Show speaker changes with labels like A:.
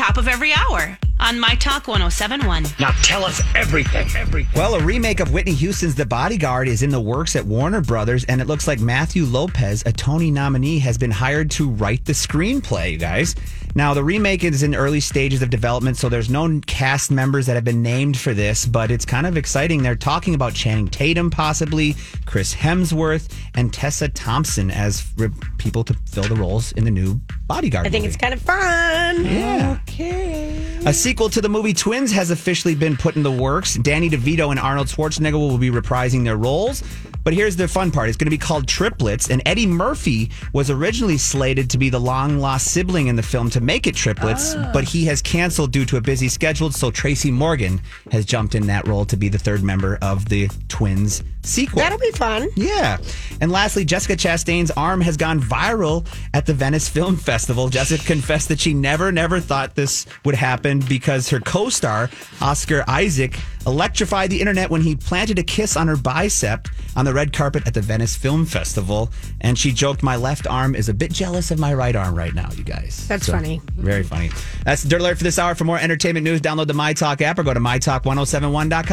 A: top of every hour on My Talk 1071.
B: Now tell us everything. Everything.
C: Well, a remake of Whitney Houston's The Bodyguard is in the works at Warner Brothers, and it looks like Matthew Lopez, a Tony nominee, has been hired to write the screenplay, you guys. Now, the remake is in early stages of development, so there's no cast members that have been named for this, but it's kind of exciting. They're talking about Channing Tatum, possibly, Chris Hemsworth, and Tessa Thompson as re- people to fill the roles in the new Bodyguard.
D: I think
C: movie.
D: it's kind of fun.
C: Yeah.
D: Okay.
C: A sequel to the movie Twins has officially been put in the works. Danny DeVito and Arnold Schwarzenegger will be reprising their roles. But here's the fun part. It's going to be called Triplets, and Eddie Murphy was originally slated to be the long lost sibling in the film to make it Triplets, ah. but he has canceled due to a busy schedule, so Tracy Morgan has jumped in that role to be the third member of the Twins sequel.
D: That'll be fun.
C: Yeah. And lastly, Jessica Chastain's arm has gone viral at the Venice Film Festival. Jessica confessed that she never, never thought this would happen because her co star, Oscar Isaac, electrified the internet when he planted a kiss on her bicep on the red carpet at the Venice Film Festival. And she joked, My left arm is a bit jealous of my right arm right now, you guys.
D: That's funny.
C: Very funny. That's Dirt Alert for this hour. For more entertainment news, download the My Talk app or go to mytalk1071.com.